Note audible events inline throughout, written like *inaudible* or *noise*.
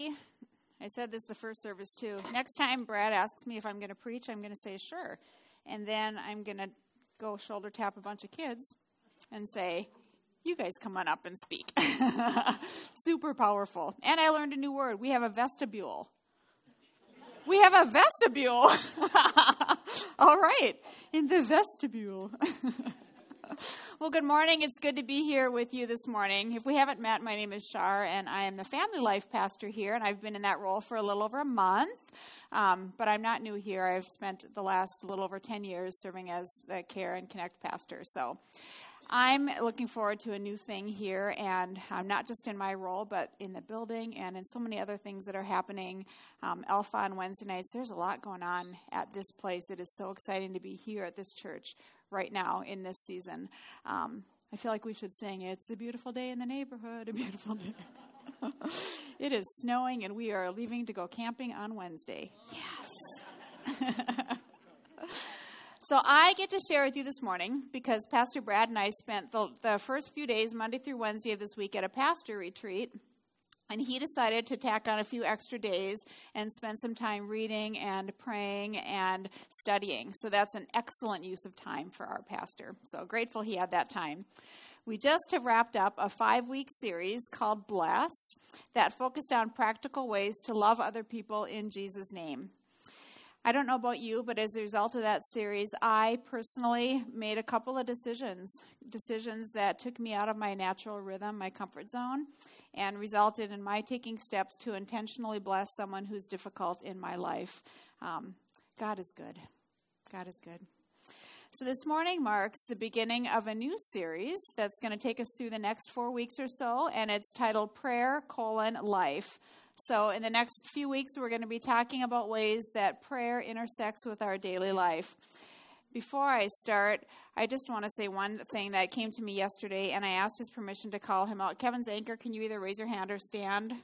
I said this the first service too. Next time Brad asks me if I'm going to preach, I'm going to say sure. And then I'm going to go shoulder tap a bunch of kids and say, you guys come on up and speak. *laughs* Super powerful. And I learned a new word. We have a vestibule. We have a vestibule. *laughs* All right. In the vestibule. *laughs* well, good morning. It's good to be here with you this morning. If we haven't met, my name is Shar, and I am the family life pastor here, and I've been in that role for a little over a month. Um, but I'm not new here. I've spent the last little over 10 years serving as the Care and Connect pastor. So I'm looking forward to a new thing here, and I'm not just in my role, but in the building and in so many other things that are happening. Um, Alpha on Wednesday nights, there's a lot going on at this place. It is so exciting to be here at this church right now in this season. Um, I feel like we should sing, It's a beautiful day in the neighborhood, a beautiful day. *laughs* it is snowing, and we are leaving to go camping on Wednesday. Yes. *laughs* So I get to share with you this morning because Pastor Brad and I spent the, the first few days, Monday through Wednesday of this week, at a pastor retreat. And he decided to tack on a few extra days and spend some time reading and praying and studying. So that's an excellent use of time for our pastor. So grateful he had that time. We just have wrapped up a five week series called Bless that focused on practical ways to love other people in Jesus' name. I don't know about you, but as a result of that series, I personally made a couple of decisions. Decisions that took me out of my natural rhythm, my comfort zone, and resulted in my taking steps to intentionally bless someone who's difficult in my life. Um, God is good. God is good. So, this morning marks the beginning of a new series that's going to take us through the next four weeks or so, and it's titled Prayer colon Life. So, in the next few weeks, we're going to be talking about ways that prayer intersects with our daily life. Before I start, I just want to say one thing that came to me yesterday, and I asked his permission to call him out. Kevin Zanker, can you either raise your hand or stand?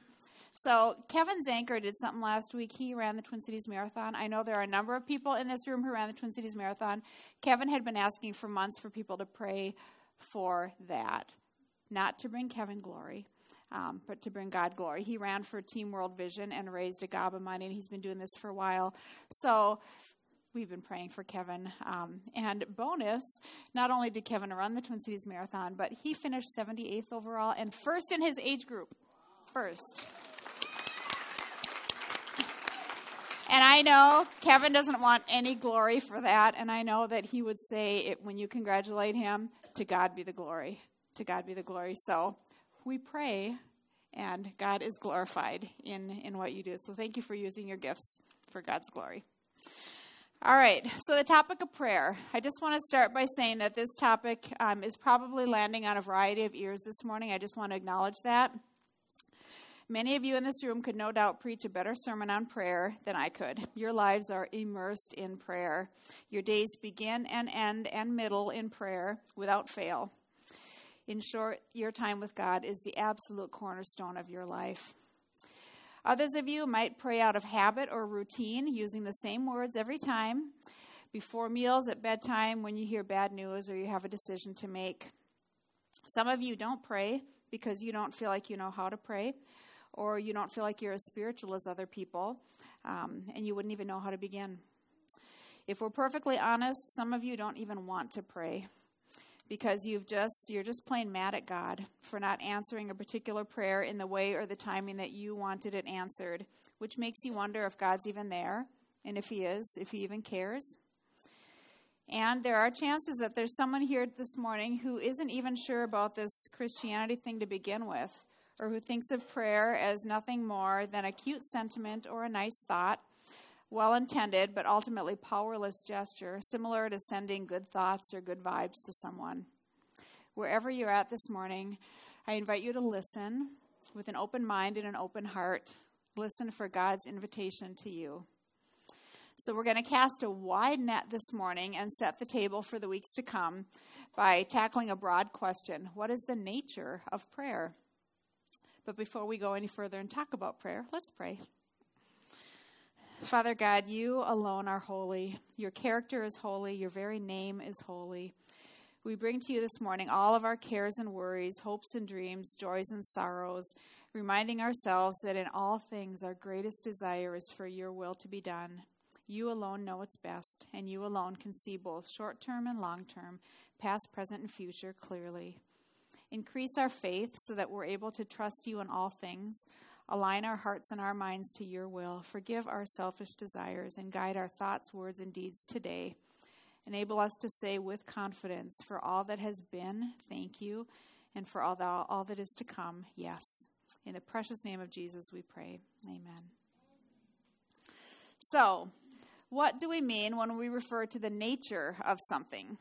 So, Kevin Zanker did something last week. He ran the Twin Cities Marathon. I know there are a number of people in this room who ran the Twin Cities Marathon. Kevin had been asking for months for people to pray for that, not to bring Kevin glory, um, but to bring God glory. He ran for Team World Vision and raised a gob of money, and he's been doing this for a while. So we've been praying for Kevin. Um, and bonus, not only did Kevin run the Twin Cities Marathon, but he finished 78th overall and first in his age group. First. And I know Kevin doesn't want any glory for that, and I know that he would say it when you congratulate him, to God be the glory. To God be the glory. So we pray and God is glorified in, in what you do. So thank you for using your gifts for God's glory. All right, so the topic of prayer. I just want to start by saying that this topic um, is probably landing on a variety of ears this morning. I just want to acknowledge that. Many of you in this room could no doubt preach a better sermon on prayer than I could. Your lives are immersed in prayer. Your days begin and end and middle in prayer without fail. In short, your time with God is the absolute cornerstone of your life. Others of you might pray out of habit or routine, using the same words every time, before meals, at bedtime, when you hear bad news or you have a decision to make. Some of you don't pray because you don't feel like you know how to pray, or you don't feel like you're as spiritual as other people, um, and you wouldn't even know how to begin. If we're perfectly honest, some of you don't even want to pray because you've just you're just plain mad at God for not answering a particular prayer in the way or the timing that you wanted it answered, which makes you wonder if God's even there and if he is, if he even cares. And there are chances that there's someone here this morning who isn't even sure about this Christianity thing to begin with, or who thinks of prayer as nothing more than a cute sentiment or a nice thought well intended but ultimately powerless gesture, similar to sending good thoughts or good vibes to someone. Wherever you're at this morning, I invite you to listen with an open mind and an open heart. Listen for God's invitation to you. So, we're going to cast a wide net this morning and set the table for the weeks to come by tackling a broad question What is the nature of prayer? But before we go any further and talk about prayer, let's pray. Father God, you alone are holy. Your character is holy. Your very name is holy. We bring to you this morning all of our cares and worries, hopes and dreams, joys and sorrows, reminding ourselves that in all things our greatest desire is for your will to be done. You alone know what's best, and you alone can see both short term and long term, past, present, and future clearly. Increase our faith so that we're able to trust you in all things. Align our hearts and our minds to your will. Forgive our selfish desires and guide our thoughts, words, and deeds today. Enable us to say with confidence, for all that has been, thank you, and for all that, all that is to come, yes. In the precious name of Jesus, we pray. Amen. So, what do we mean when we refer to the nature of something?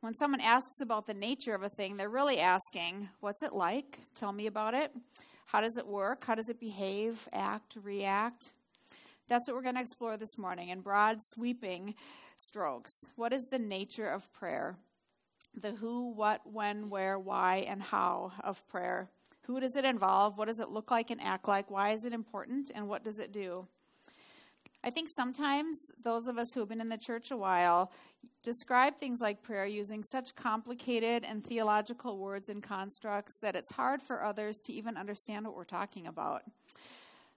When someone asks about the nature of a thing, they're really asking, What's it like? Tell me about it. How does it work? How does it behave, act, react? That's what we're going to explore this morning in broad, sweeping strokes. What is the nature of prayer? The who, what, when, where, why, and how of prayer. Who does it involve? What does it look like and act like? Why is it important? And what does it do? I think sometimes those of us who have been in the church a while describe things like prayer using such complicated and theological words and constructs that it's hard for others to even understand what we're talking about.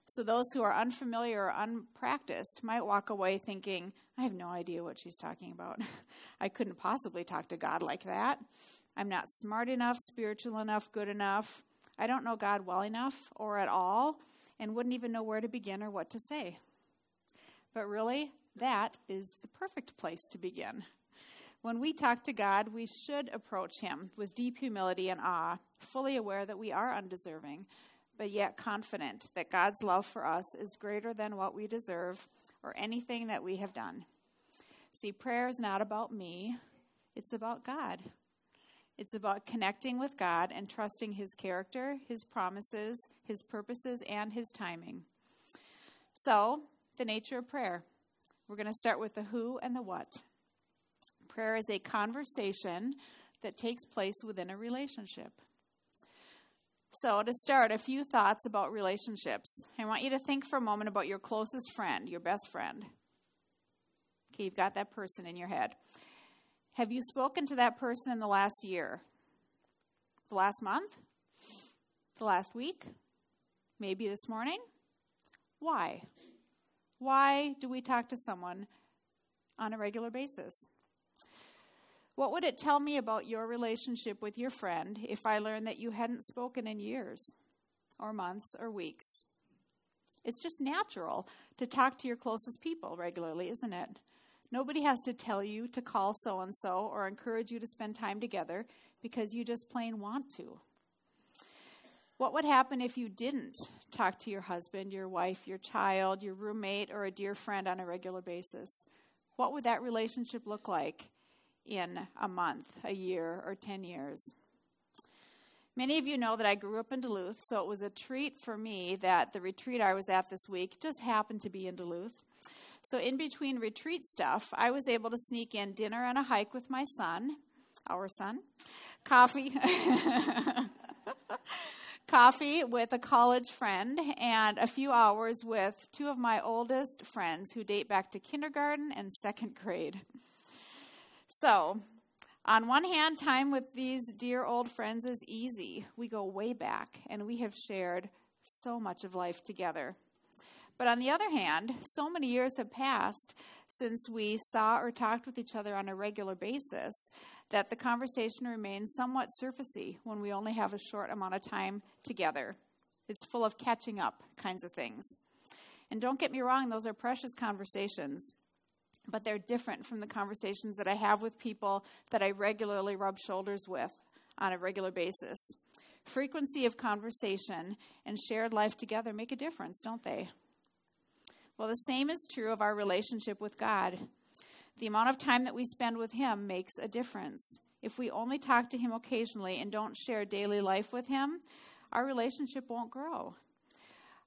So, those who are unfamiliar or unpracticed might walk away thinking, I have no idea what she's talking about. *laughs* I couldn't possibly talk to God like that. I'm not smart enough, spiritual enough, good enough. I don't know God well enough or at all, and wouldn't even know where to begin or what to say. But really, that is the perfect place to begin. When we talk to God, we should approach Him with deep humility and awe, fully aware that we are undeserving, but yet confident that God's love for us is greater than what we deserve or anything that we have done. See, prayer is not about me, it's about God. It's about connecting with God and trusting His character, His promises, His purposes, and His timing. So, the nature of prayer. We're going to start with the who and the what. Prayer is a conversation that takes place within a relationship. So, to start, a few thoughts about relationships. I want you to think for a moment about your closest friend, your best friend. Okay, you've got that person in your head. Have you spoken to that person in the last year? The last month? The last week? Maybe this morning? Why? Why do we talk to someone on a regular basis? What would it tell me about your relationship with your friend if I learned that you hadn't spoken in years, or months, or weeks? It's just natural to talk to your closest people regularly, isn't it? Nobody has to tell you to call so and so or encourage you to spend time together because you just plain want to. What would happen if you didn't talk to your husband, your wife, your child, your roommate, or a dear friend on a regular basis? What would that relationship look like in a month, a year, or 10 years? Many of you know that I grew up in Duluth, so it was a treat for me that the retreat I was at this week just happened to be in Duluth. So, in between retreat stuff, I was able to sneak in dinner and a hike with my son, our son, coffee. *laughs* coffee with a college friend and a few hours with two of my oldest friends who date back to kindergarten and second grade. So, on one hand, time with these dear old friends is easy. We go way back and we have shared so much of life together. But on the other hand, so many years have passed since we saw or talked with each other on a regular basis that the conversation remains somewhat surfacey when we only have a short amount of time together. It's full of catching up kinds of things. And don't get me wrong, those are precious conversations, but they're different from the conversations that I have with people that I regularly rub shoulders with on a regular basis. Frequency of conversation and shared life together make a difference, don't they? Well, the same is true of our relationship with God. The amount of time that we spend with Him makes a difference. If we only talk to Him occasionally and don't share daily life with Him, our relationship won't grow.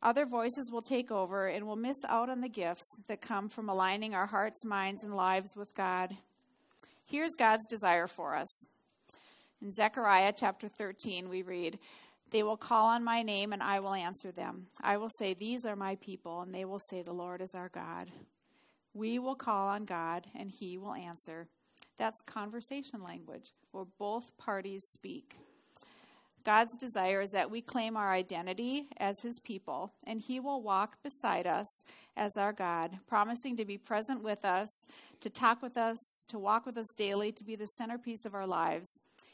Other voices will take over and we'll miss out on the gifts that come from aligning our hearts, minds, and lives with God. Here's God's desire for us. In Zechariah chapter 13, we read, They will call on my name and I will answer them. I will say, These are my people, and they will say, The Lord is our God. We will call on God and he will answer. That's conversation language, where both parties speak. God's desire is that we claim our identity as His people, and He will walk beside us as our God, promising to be present with us, to talk with us, to walk with us daily, to be the centerpiece of our lives.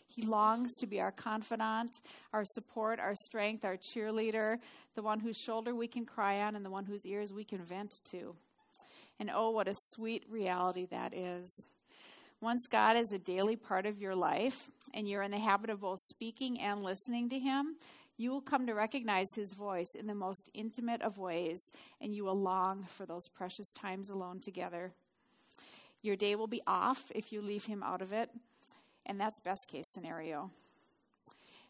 He longs to be our confidant, our support, our strength, our cheerleader, the one whose shoulder we can cry on, and the one whose ears we can vent to. And oh, what a sweet reality that is. Once God is a daily part of your life, and you're in the habit of both speaking and listening to Him, you will come to recognize His voice in the most intimate of ways, and you will long for those precious times alone together. Your day will be off if you leave Him out of it, and that's best case scenario.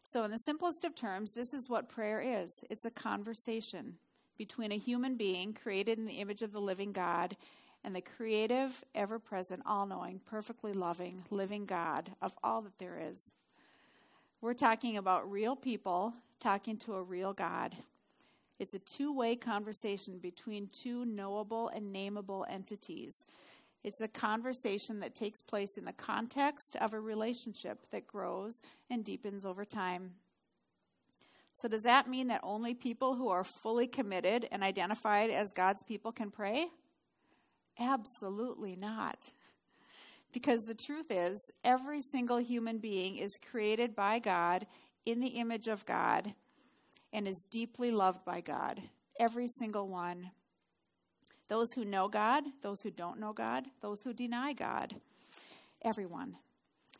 So, in the simplest of terms, this is what prayer is it's a conversation between a human being created in the image of the living God and the creative, ever present, all knowing, perfectly loving, living God of all that there is. We're talking about real people talking to a real God. It's a two way conversation between two knowable and nameable entities. It's a conversation that takes place in the context of a relationship that grows and deepens over time. So, does that mean that only people who are fully committed and identified as God's people can pray? Absolutely not. Because the truth is, every single human being is created by God in the image of God and is deeply loved by God. Every single one. Those who know God, those who don't know God, those who deny God. Everyone.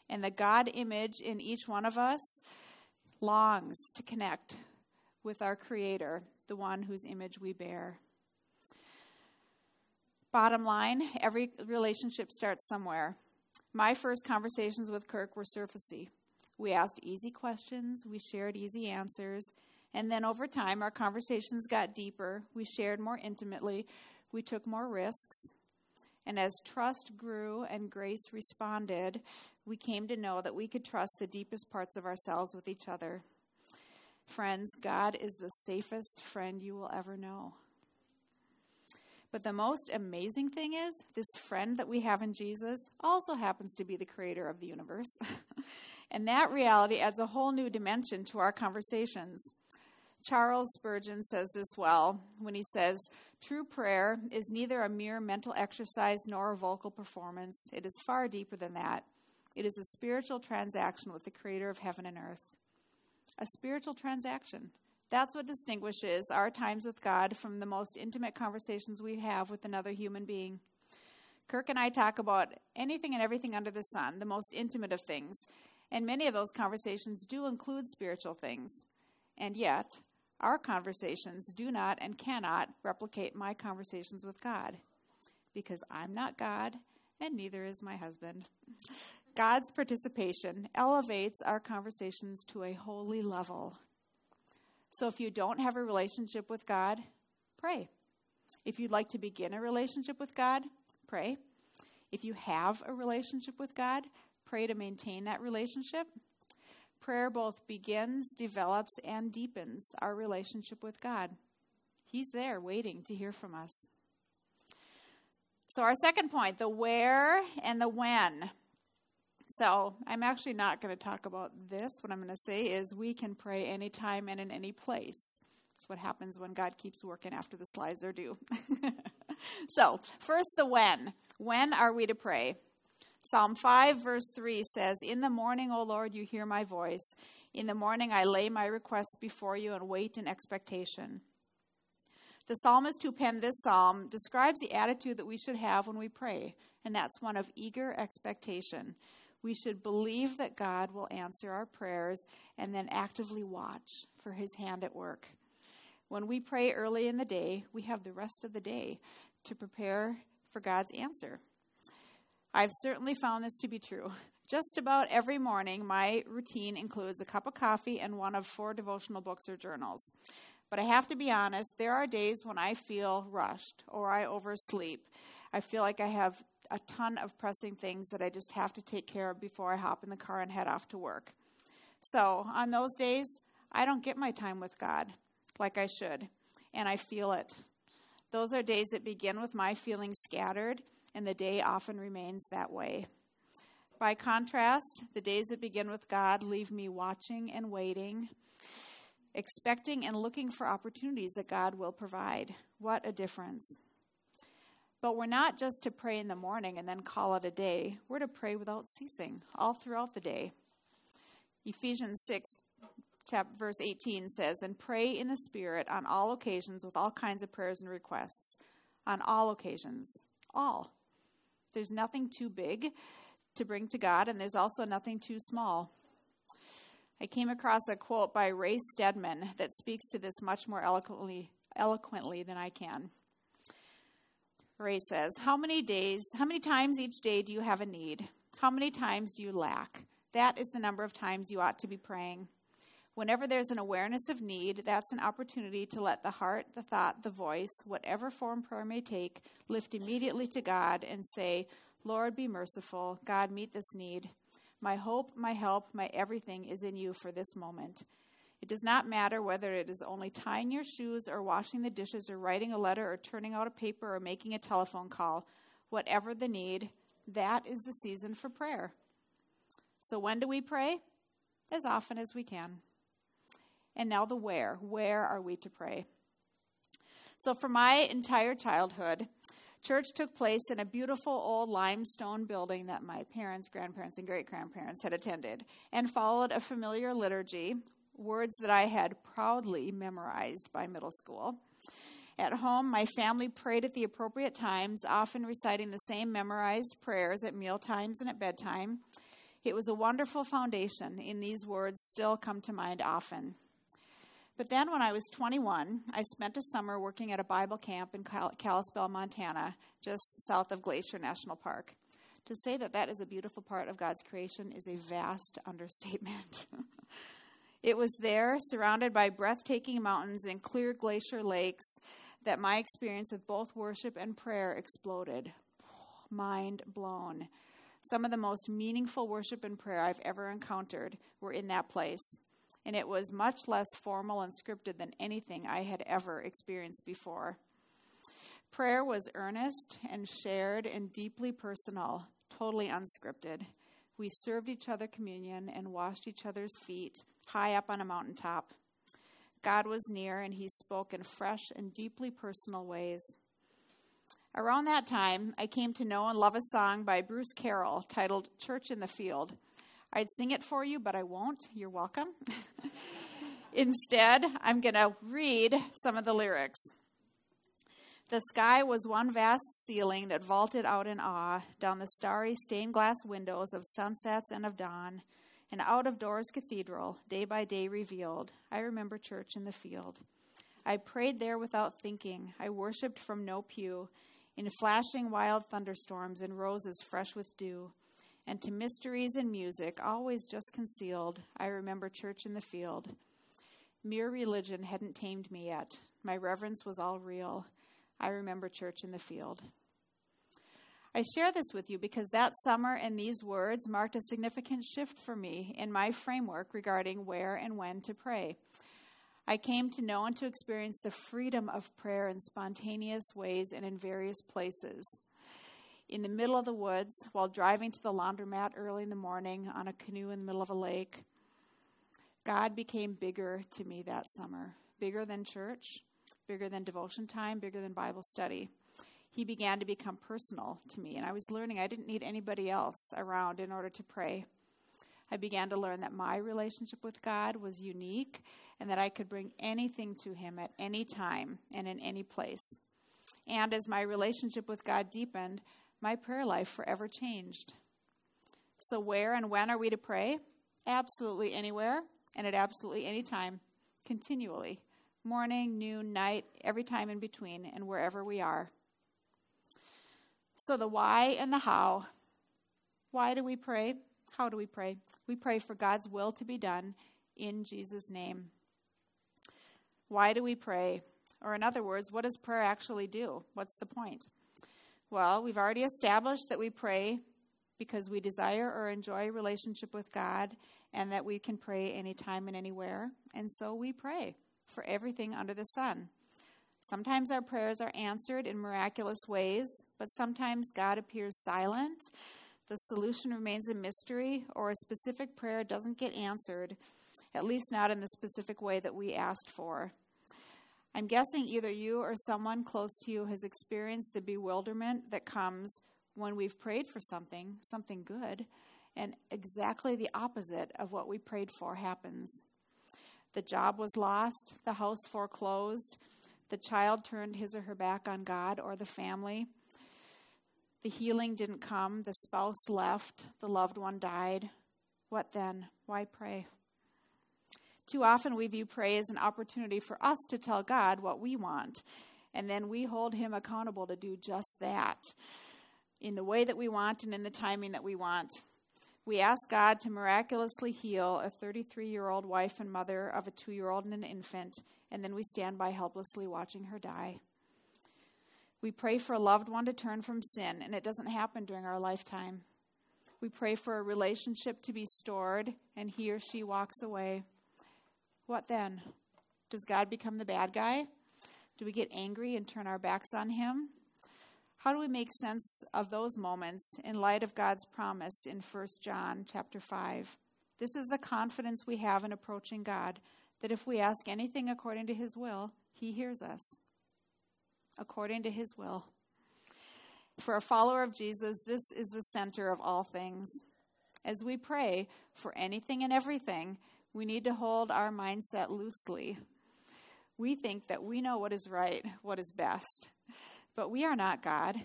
And the God image in each one of us longs to connect with our Creator, the one whose image we bear. Bottom line, every relationship starts somewhere. My first conversations with Kirk were surfacey. We asked easy questions, we shared easy answers, and then over time, our conversations got deeper. We shared more intimately, we took more risks. And as trust grew and grace responded, we came to know that we could trust the deepest parts of ourselves with each other. Friends, God is the safest friend you will ever know. But the most amazing thing is, this friend that we have in Jesus also happens to be the creator of the universe. *laughs* and that reality adds a whole new dimension to our conversations. Charles Spurgeon says this well when he says, True prayer is neither a mere mental exercise nor a vocal performance. It is far deeper than that. It is a spiritual transaction with the creator of heaven and earth. A spiritual transaction. That's what distinguishes our times with God from the most intimate conversations we have with another human being. Kirk and I talk about anything and everything under the sun, the most intimate of things. And many of those conversations do include spiritual things. And yet, our conversations do not and cannot replicate my conversations with God. Because I'm not God, and neither is my husband. *laughs* God's participation elevates our conversations to a holy level. So if you don't have a relationship with God, pray. If you'd like to begin a relationship with God, pray. If you have a relationship with God, pray to maintain that relationship. Prayer both begins, develops, and deepens our relationship with God. He's there waiting to hear from us. So, our second point the where and the when. So I'm actually not going to talk about this. What I'm going to say is we can pray anytime and in any place. That's what happens when God keeps working after the slides are due. *laughs* so, first, the when. When are we to pray? Psalm 5, verse 3 says, In the morning, O Lord, you hear my voice. In the morning, I lay my requests before you and wait in expectation. The psalmist who penned this psalm describes the attitude that we should have when we pray, and that's one of eager expectation we should believe that God will answer our prayers and then actively watch for his hand at work. When we pray early in the day, we have the rest of the day to prepare for God's answer. I've certainly found this to be true. *laughs* Just about every morning, my routine includes a cup of coffee and one of four devotional books or journals. But I have to be honest, there are days when I feel rushed or I oversleep. I feel like I have a ton of pressing things that I just have to take care of before I hop in the car and head off to work. So, on those days, I don't get my time with God like I should, and I feel it. Those are days that begin with my feeling scattered, and the day often remains that way. By contrast, the days that begin with God leave me watching and waiting, expecting and looking for opportunities that God will provide. What a difference. But we're not just to pray in the morning and then call it a day. We're to pray without ceasing all throughout the day. Ephesians 6, chapter, verse 18 says, And pray in the Spirit on all occasions with all kinds of prayers and requests. On all occasions. All. There's nothing too big to bring to God, and there's also nothing too small. I came across a quote by Ray Stedman that speaks to this much more eloquently, eloquently than I can. Ray says, How many days, how many times each day do you have a need? How many times do you lack? That is the number of times you ought to be praying. Whenever there's an awareness of need, that's an opportunity to let the heart, the thought, the voice, whatever form prayer may take, lift immediately to God and say, Lord, be merciful. God, meet this need. My hope, my help, my everything is in you for this moment. It does not matter whether it is only tying your shoes or washing the dishes or writing a letter or turning out a paper or making a telephone call. Whatever the need, that is the season for prayer. So, when do we pray? As often as we can. And now, the where. Where are we to pray? So, for my entire childhood, church took place in a beautiful old limestone building that my parents, grandparents, and great grandparents had attended and followed a familiar liturgy words that I had proudly memorized by middle school. At home, my family prayed at the appropriate times, often reciting the same memorized prayers at meal times and at bedtime. It was a wonderful foundation, and these words still come to mind often. But then, when I was 21, I spent a summer working at a Bible camp in Kalispell, Montana, just south of Glacier National Park. To say that that is a beautiful part of God's creation is a vast *laughs* understatement. *laughs* It was there, surrounded by breathtaking mountains and clear glacier lakes, that my experience with both worship and prayer exploded. Mind blown. Some of the most meaningful worship and prayer I've ever encountered were in that place, and it was much less formal and scripted than anything I had ever experienced before. Prayer was earnest and shared and deeply personal, totally unscripted. We served each other communion and washed each other's feet high up on a mountaintop. God was near and he spoke in fresh and deeply personal ways. Around that time, I came to know and love a song by Bruce Carroll titled Church in the Field. I'd sing it for you, but I won't. You're welcome. *laughs* Instead, I'm going to read some of the lyrics. The sky was one vast ceiling that vaulted out in awe down the starry stained glass windows of sunsets and of dawn. An out of doors cathedral, day by day revealed. I remember church in the field. I prayed there without thinking. I worshiped from no pew, in flashing wild thunderstorms and roses fresh with dew. And to mysteries and music, always just concealed, I remember church in the field. Mere religion hadn't tamed me yet. My reverence was all real. I remember church in the field. I share this with you because that summer and these words marked a significant shift for me in my framework regarding where and when to pray. I came to know and to experience the freedom of prayer in spontaneous ways and in various places. In the middle of the woods, while driving to the laundromat early in the morning on a canoe in the middle of a lake, God became bigger to me that summer, bigger than church, bigger than devotion time, bigger than Bible study. He began to become personal to me, and I was learning I didn't need anybody else around in order to pray. I began to learn that my relationship with God was unique and that I could bring anything to Him at any time and in any place. And as my relationship with God deepened, my prayer life forever changed. So, where and when are we to pray? Absolutely anywhere and at absolutely any time, continually morning, noon, night, every time in between, and wherever we are. So, the why and the how. Why do we pray? How do we pray? We pray for God's will to be done in Jesus' name. Why do we pray? Or, in other words, what does prayer actually do? What's the point? Well, we've already established that we pray because we desire or enjoy a relationship with God and that we can pray anytime and anywhere. And so we pray for everything under the sun. Sometimes our prayers are answered in miraculous ways, but sometimes God appears silent. the solution remains a mystery or a specific prayer doesn't get answered, at least not in the specific way that we asked for. I'm guessing either you or someone close to you has experienced the bewilderment that comes when we've prayed for something, something good, and exactly the opposite of what we prayed for happens. The job was lost, the house foreclosed, the child turned his or her back on God or the family. The healing didn't come, the spouse left, the loved one died. What then? Why pray? Too often we view prayer as an opportunity for us to tell God what we want, and then we hold Him accountable to do just that in the way that we want and in the timing that we want. We ask God to miraculously heal a 33 year old wife and mother of a two year old and an infant, and then we stand by helplessly watching her die. We pray for a loved one to turn from sin, and it doesn't happen during our lifetime. We pray for a relationship to be stored, and he or she walks away. What then? Does God become the bad guy? Do we get angry and turn our backs on him? How do we make sense of those moments in light of God's promise in 1 John chapter 5? This is the confidence we have in approaching God that if we ask anything according to his will, he hears us. According to his will. For a follower of Jesus, this is the center of all things. As we pray for anything and everything, we need to hold our mindset loosely. We think that we know what is right, what is best. But we are not God.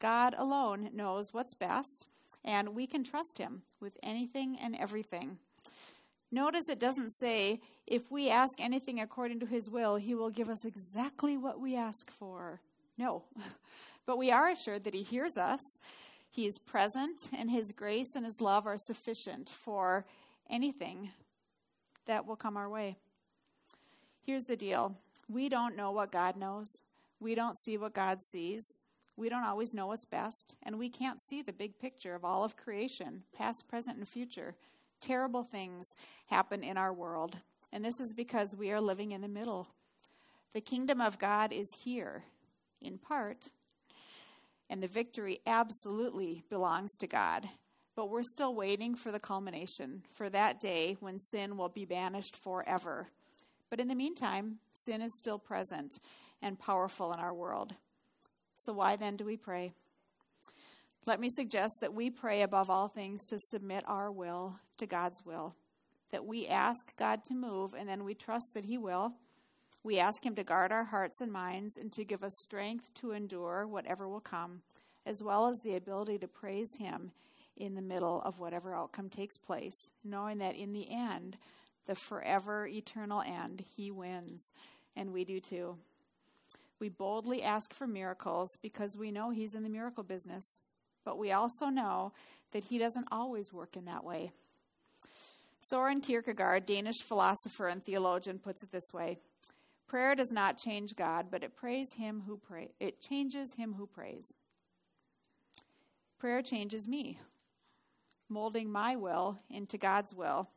God alone knows what's best, and we can trust Him with anything and everything. Notice it doesn't say, if we ask anything according to His will, He will give us exactly what we ask for. No. *laughs* But we are assured that He hears us. He is present, and His grace and His love are sufficient for anything that will come our way. Here's the deal we don't know what God knows, we don't see what God sees. We don't always know what's best, and we can't see the big picture of all of creation, past, present, and future. Terrible things happen in our world, and this is because we are living in the middle. The kingdom of God is here, in part, and the victory absolutely belongs to God. But we're still waiting for the culmination, for that day when sin will be banished forever. But in the meantime, sin is still present and powerful in our world. So, why then do we pray? Let me suggest that we pray above all things to submit our will to God's will, that we ask God to move and then we trust that He will. We ask Him to guard our hearts and minds and to give us strength to endure whatever will come, as well as the ability to praise Him in the middle of whatever outcome takes place, knowing that in the end, the forever eternal end, He wins, and we do too. We boldly ask for miracles because we know He's in the miracle business, but we also know that He doesn't always work in that way. Soren Kierkegaard, Danish philosopher and theologian, puts it this way Prayer does not change God, but it prays him who pray. It changes him who prays. Prayer changes me molding my will into God's will.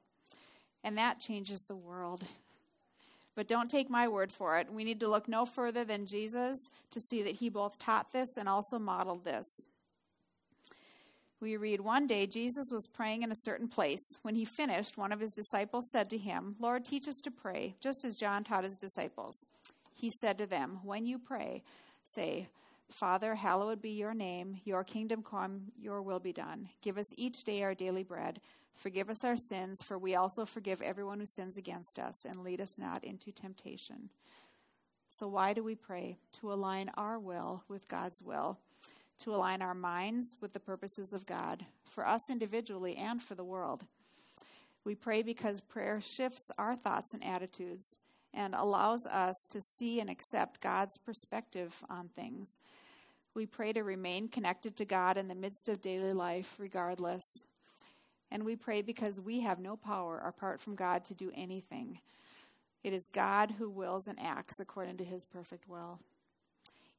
And that changes the world. But don't take my word for it. We need to look no further than Jesus to see that he both taught this and also modeled this. We read one day Jesus was praying in a certain place. When he finished, one of his disciples said to him, Lord, teach us to pray, just as John taught his disciples. He said to them, When you pray, say, Father, hallowed be your name, your kingdom come, your will be done. Give us each day our daily bread. Forgive us our sins, for we also forgive everyone who sins against us, and lead us not into temptation. So, why do we pray? To align our will with God's will, to align our minds with the purposes of God, for us individually and for the world. We pray because prayer shifts our thoughts and attitudes and allows us to see and accept God's perspective on things. We pray to remain connected to God in the midst of daily life, regardless. And we pray because we have no power apart from God to do anything. It is God who wills and acts according to his perfect will.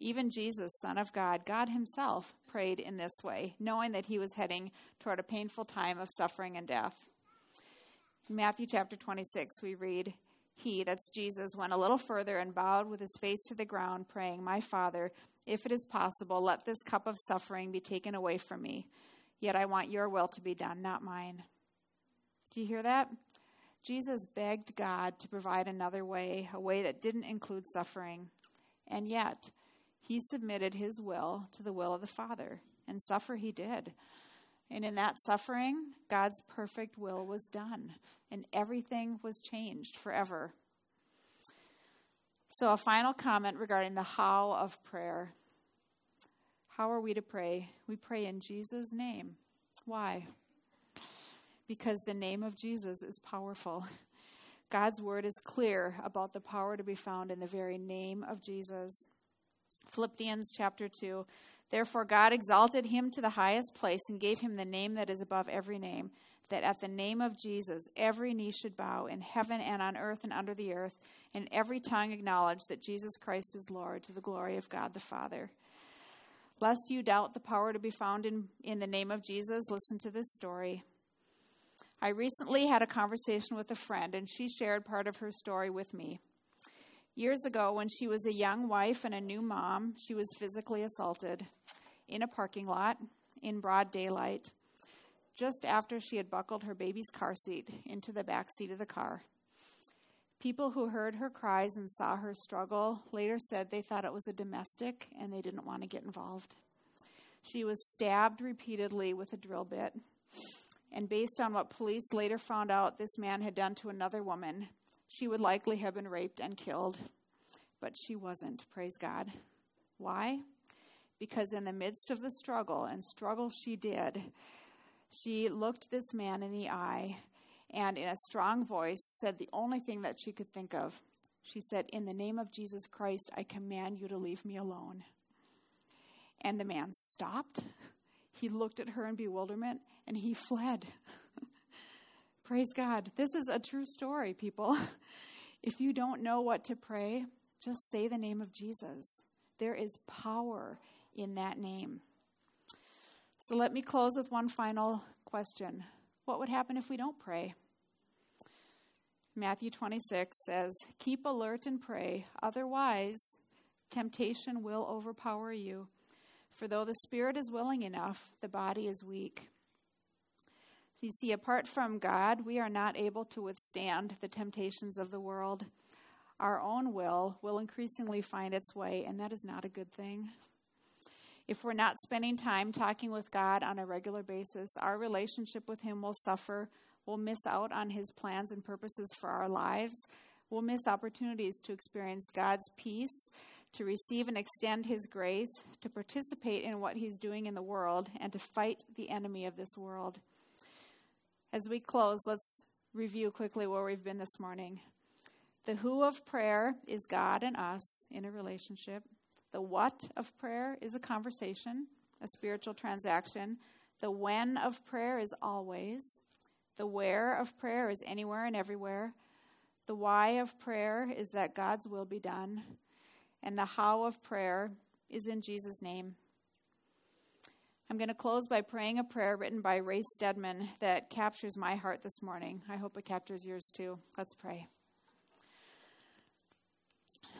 Even Jesus, Son of God, God Himself, prayed in this way, knowing that He was heading toward a painful time of suffering and death. In Matthew chapter 26, we read, he, that's Jesus, went a little further and bowed with his face to the ground, praying, My Father, if it is possible, let this cup of suffering be taken away from me. Yet I want your will to be done, not mine. Do you hear that? Jesus begged God to provide another way, a way that didn't include suffering. And yet, he submitted his will to the will of the Father, and suffer he did. And in that suffering, God's perfect will was done, and everything was changed forever. So, a final comment regarding the how of prayer. How are we to pray? We pray in Jesus' name. Why? Because the name of Jesus is powerful. God's word is clear about the power to be found in the very name of Jesus. Philippians chapter 2 Therefore, God exalted him to the highest place and gave him the name that is above every name, that at the name of Jesus every knee should bow in heaven and on earth and under the earth, and every tongue acknowledge that Jesus Christ is Lord to the glory of God the Father. Lest you doubt the power to be found in, in the name of Jesus, listen to this story. I recently had a conversation with a friend, and she shared part of her story with me. Years ago, when she was a young wife and a new mom, she was physically assaulted in a parking lot in broad daylight just after she had buckled her baby's car seat into the back seat of the car. People who heard her cries and saw her struggle later said they thought it was a domestic and they didn't want to get involved. She was stabbed repeatedly with a drill bit. And based on what police later found out this man had done to another woman, she would likely have been raped and killed, but she wasn't, praise God. Why? Because in the midst of the struggle, and struggle she did, she looked this man in the eye and, in a strong voice, said the only thing that she could think of. She said, In the name of Jesus Christ, I command you to leave me alone. And the man stopped. He looked at her in bewilderment and he fled. *laughs* Praise God. This is a true story, people. *laughs* If you don't know what to pray, just say the name of Jesus. There is power in that name. So let me close with one final question What would happen if we don't pray? Matthew 26 says, Keep alert and pray, otherwise, temptation will overpower you. For though the spirit is willing enough, the body is weak. You see, apart from God, we are not able to withstand the temptations of the world. Our own will will increasingly find its way, and that is not a good thing. If we're not spending time talking with God on a regular basis, our relationship with Him will suffer. We'll miss out on His plans and purposes for our lives. We'll miss opportunities to experience God's peace, to receive and extend His grace, to participate in what He's doing in the world, and to fight the enemy of this world. As we close, let's review quickly where we've been this morning. The who of prayer is God and us in a relationship. The what of prayer is a conversation, a spiritual transaction. The when of prayer is always. The where of prayer is anywhere and everywhere. The why of prayer is that God's will be done. And the how of prayer is in Jesus' name. I'm going to close by praying a prayer written by Ray Stedman that captures my heart this morning. I hope it captures yours too. Let's pray.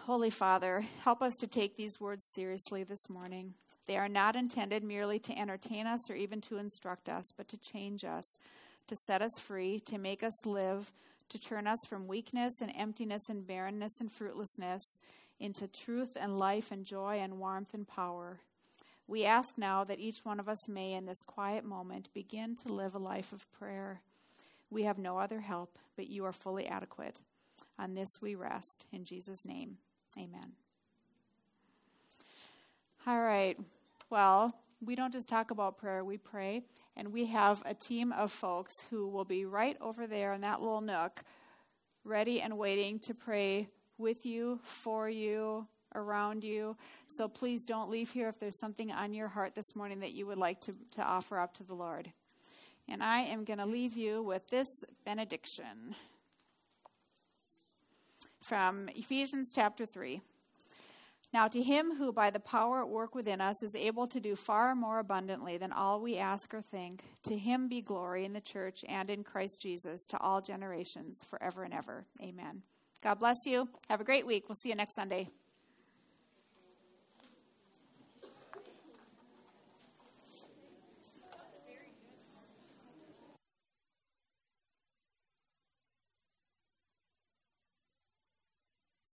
Holy Father, help us to take these words seriously this morning. They are not intended merely to entertain us or even to instruct us, but to change us, to set us free, to make us live, to turn us from weakness and emptiness and barrenness and fruitlessness into truth and life and joy and warmth and power. We ask now that each one of us may, in this quiet moment, begin to live a life of prayer. We have no other help, but you are fully adequate. On this we rest. In Jesus' name, amen. All right. Well, we don't just talk about prayer, we pray. And we have a team of folks who will be right over there in that little nook, ready and waiting to pray with you, for you, around you. So please don't leave here if there's something on your heart this morning that you would like to, to offer up to the Lord. And I am going to leave you with this benediction from Ephesians chapter 3. Now, to him who by the power at work within us is able to do far more abundantly than all we ask or think, to him be glory in the church and in Christ Jesus to all generations, forever and ever. Amen. God bless you. Have a great week. We'll see you next Sunday.